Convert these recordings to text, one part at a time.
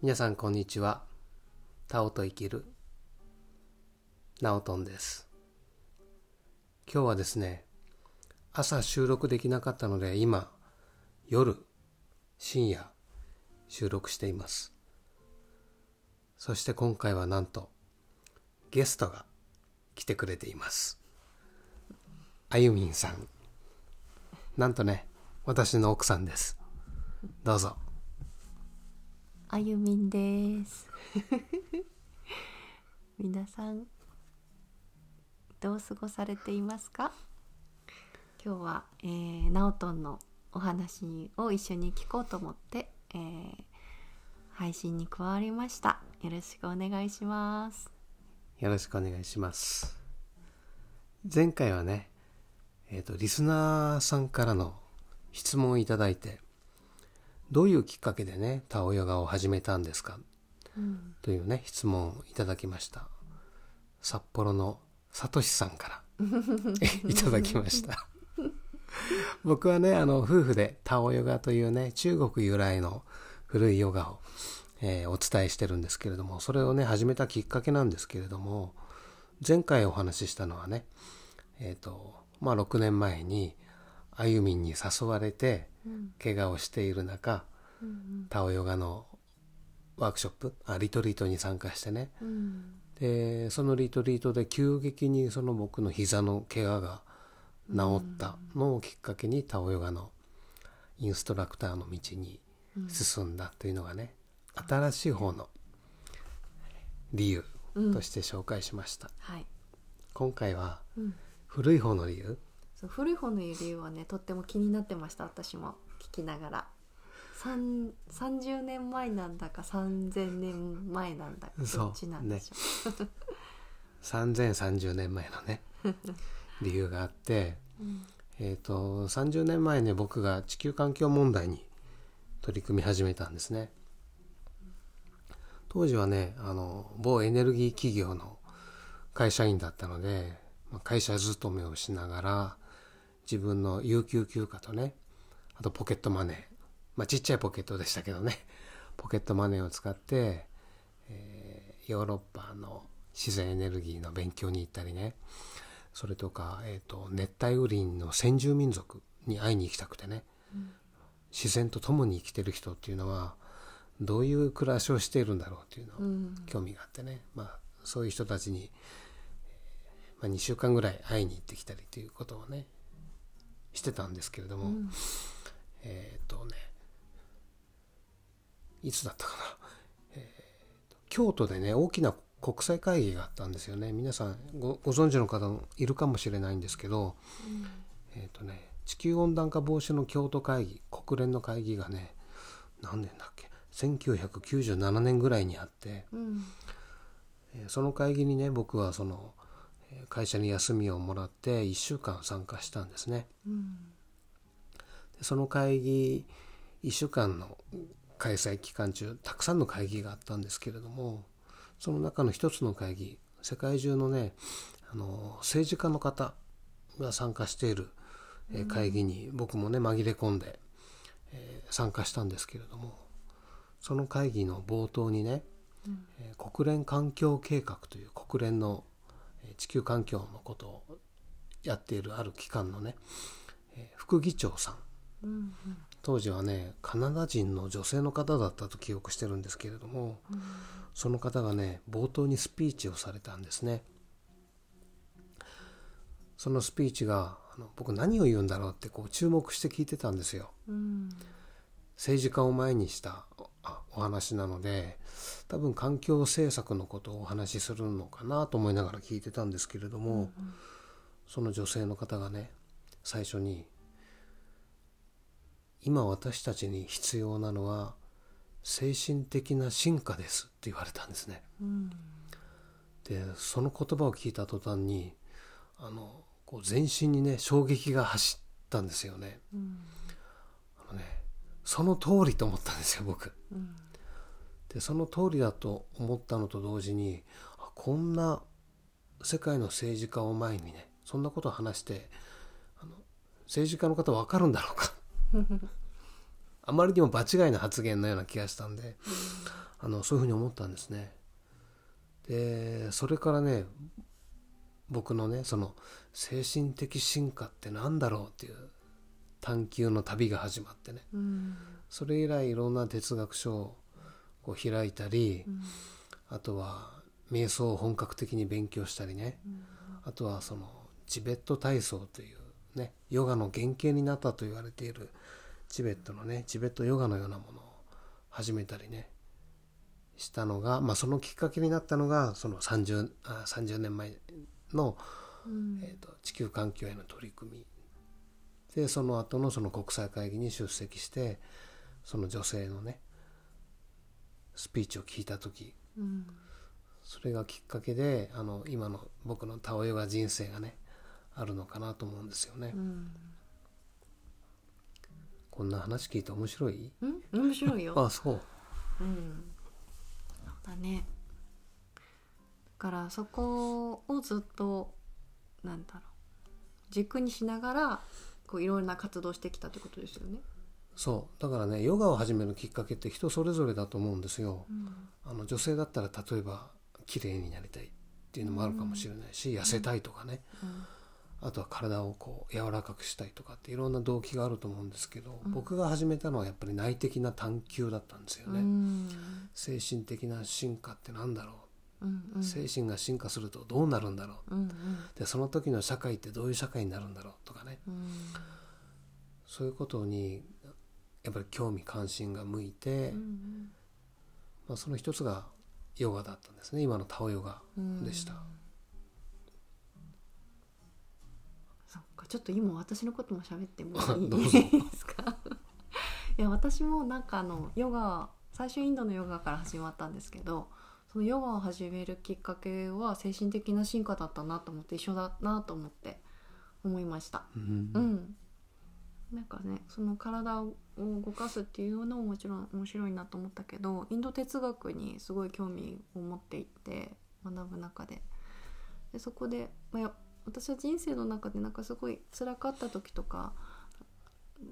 皆さんこんにちは。タオと生きる、ナオトンです。今日はですね、朝収録できなかったので今、夜、深夜、収録しています。そして今回はなんと、ゲストが来てくれています。あゆみんさん。なんとね、私の奥さんです。どうぞ。あゆみんです。皆さんどう過ごされていますか？今日は、えー、ナオトンのお話を一緒に聞こうと思って、えー配信に加わりました。よろしくお願いします。よろしくお願いします。前回はね、えっ、と、リスナーさんからの質問をいただいて、どういうきっかけでね、タオヨガを始めたんですか？うん、というね、質問をいただきました。札幌のさとしさんから いただきました。僕はね、あの、夫婦でタオヨガというね、中国由来の古いヨガを、えーお伝えしてるんですけれども、それをね、始めたきっかけなんですけれども、前回お話ししたのはね、えっ、と、まあ、6年前に、あゆみんに誘われて、怪我をしている中、タオヨガのワークショップあリトリートに参加してね。うん、でそのリトリートで急激にその僕の膝の怪我が治ったのをきっかけにタオヨガのインストラクターの道に進んだというのがね、新しい方の理由として紹介しました、はい。今回はうん、古い方の理由そう古い方の理由はねとっても気になってました私も聞きながら。三30年前なんだか3000年前なんだかどっちなんでしょう。3030年前のね 理由があってうんえー、と30年前ね僕が地球環境問題に取り組み始めたんですね当時はねあの某エネルギー企業の会社員だったので、まあ会社勤めをしながら自分の有給休暇とねあとポケットマネー、まあ、ちっちゃいポケットでしたけどね。ポケットマネーを使って、えーヨーロッパの自然エネルギーの勉強に行ったりね。それとか、えー、と熱帯雨林の先住民族に会いに行きたくてね、自然と共に生きてる人っていうのはどういう暮らしをしているんだろうっていうのをうん。興味があってね、まあ、そういう人たちに、えーまあ、2週間ぐらい会いに行ってきたりということをねしてたんですけれども、うん。えっ、とねいつだったかな、えーと京都でね大きな国際会議があったんですよね。皆さんごご存知の方もいるかもしれないんですけど、えっ、とね地球温暖化防止の京都会議国連の会議がね何年だっけ1997年ぐらいにあって、うん。えーその会議にね僕はそのえー会社に休みをもらって1週間参加したんですね。うん。でその会議1週間の開催期間中たくさんの会議があったんですけれどもその中の一つの会議世界中のねあの政治家の方が参加しているえー会議に僕もね紛れ込んで、えー参加したんですけれどもその会議の冒頭にね、えー国連環境計画という国連のえー地球環境のことをやっているある機関のね、えー副議長さん。うん当時はねカナダ人の女性の方だったと記憶してるんですけれども、その方がね冒頭にスピーチをされたんですね。そのスピーチがあの僕何を言うんだろうってこう注目して聞いてたんですよ。うん。政治家を前にしたあお話なので多分環境政策のことをお話しするのかなと思いながら聞いてたんですけれども、その女性の方がね最初に「今私たちに必要なのは精神的な進化です」って言われたんですね。うんでその言葉を聞いた途端にあのこう全身にね衝撃が走ったんですよね。うんあのねその通りと思ったんですよ僕。うんでその通りだと思ったのと同時にあこんな世界の政治家を前にねそんなことを話してあの政治家の方分かるんだろうか あまりにも場違いな発言のような気がしたんで、あのそういうふうに思ったんですね。でそれからね僕のねその精神的進化って何だろうっていう探求の旅が始まってね。うん。それ以来いろんな哲学書をこう開いたり、うん。あとは瞑想を本格的に勉強したりね、あとはそのチベット体操というねヨガの原型になったと言われているチベットのねチベットヨガのようなものを始めたりね。したのが、まあ、そのきっかけになったのがその 30, あ30年前の、うん。えー、と地球環境への取り組みでその後のその国際会議に出席してその女性のねスピーチを聞いた時。うん。それがきっかけであの今の僕のタオヨガ人生がねあるのかなと思うんですよね。うん。こんな話聞いて面白い？うん？面白いよ。あそう。うん。だね。だからそこをずっとなんだろう軸にしながらこういろんな活動してきたってことですよね。そう。だからねヨガを始めるきっかけって人それぞれだと思うんですよ。うん。あの女性だったら例えば綺麗になりたいっていうのもあるかもしれないし、痩せたいとかね。あとは体をこう柔らかくしたいとかっていろんな動機があると思うんですけど、うん。僕が始めたのはやっぱり内的な探求だったんですようね。ん。精神的な進化ってなんだろうんうう、精神が進化するとどうなるんだろう。うんうん。でその時の社会ってどういう社会になるんだろうとかね。うん。そういうことにやっぱり興味関心が向いて、うんまあ、その一つがヨガだったんですね。今のタオヨガうんでした。そっかちょっと今私のことも喋ってもいい ですか？いや私もなんかあのヨガ最初インドのヨガから始まったんですけどそのヨガを始めるきっかけは精神的な進化だったなと思って一緒だなと思って思いました。うん。うん。なんかねその体を動かすっていうのももちろん面白いなと思ったけどインド哲学にすごい興味を持っていって学ぶ中で。でそこで、まあや、私は人生の中でなんかすごい辛かった時とか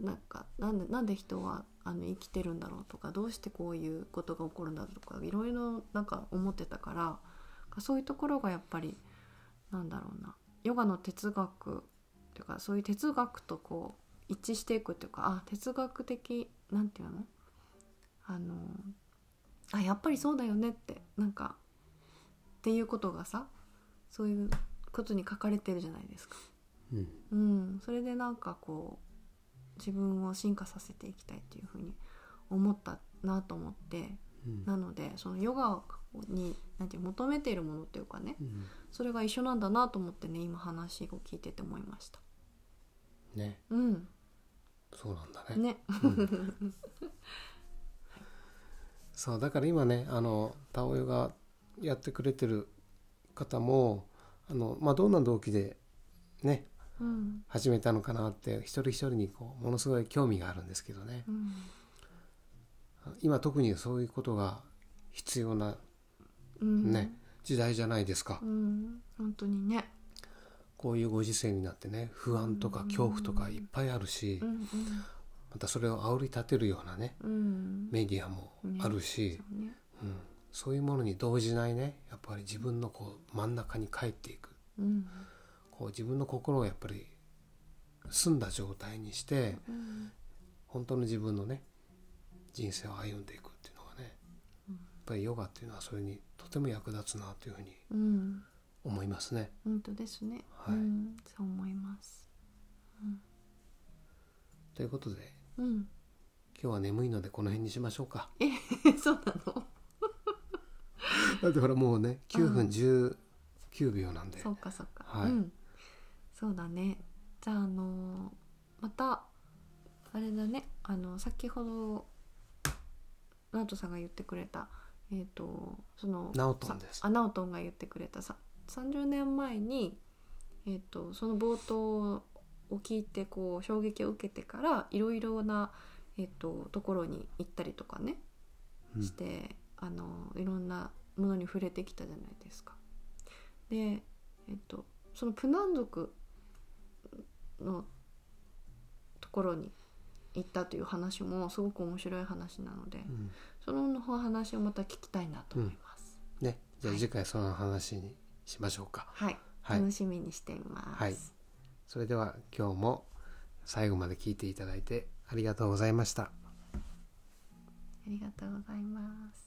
なんかなんでなんで人はあの生きてるんだろうとかどうしてこういうことが起こるんだろうとかいろいろなんか思ってたからそういうところがやっぱりなんだろうなヨガの哲学っていうかそういう哲学とこう一致していくっていうかあ哲学的なんていうの？あのあやっぱりそうだよねってなんかっていうことがさそういうことに書かれてるじゃないですか。うん。うん、それでなんかこう自分を進化させていきたいっていうふうに思ったなと思ってうんなのでそのヨガになんて求めているものっていうかねうんそれが一緒なんだなと思ってね今話を聞いてて思いました。ねうん、そうなんだね。ね。うんそうだから今ねあのタオヨがやってくれてる方もあの、まあ、どんな動機でねうん始めたのかなって一人一人にこうものすごい興味があるんですけどね。うん。今特にそういうことが必要なうん。ね、時代じゃないですか。うん。本当にね。こういうご時世になってね不安とか恐怖とかいっぱいあるしうんまたそれを煽り立てるようなねうん。うんメディアもあるし、そうねうん、そういうものに動じないねやっぱり自分のこう真ん中に帰っていく。うんこう自分の心をやっぱり澄んだ状態にしてうん本当の自分のね人生を歩んでいくっていうのがねやっぱりヨガっていうのはそれにとても役立つなというふうにうん思いますね。本当ですね。はいうんそう思います。ということでうん今日は眠いのでこの辺にしましょうか。え そうなの？だってほらもうね9う分19秒なんで、そうかそうか。はいうんそうだね。じゃああのまたあれだねあの先ほどナオトさんが言ってくれたえっ、とそのナオトンですさあナオトンが言ってくれたさ30年前にえっ、とその冒頭を聞いてこう衝撃を受けてからいろいろなえっ、とところに行ったりとかねうんして、あのいろんなものに触れてきたじゃないですか。で、えっと、そのプナン族のところに行ったという話もすごく面白い話なので、ん。そのお話をまた聞きたいなと思います、ね。じゃあはい。次回その話にしましょうか。はい、はい。楽しみにしています、はい。それでは今日も最後まで聞いていただいてありがとうございました。ありがとうございます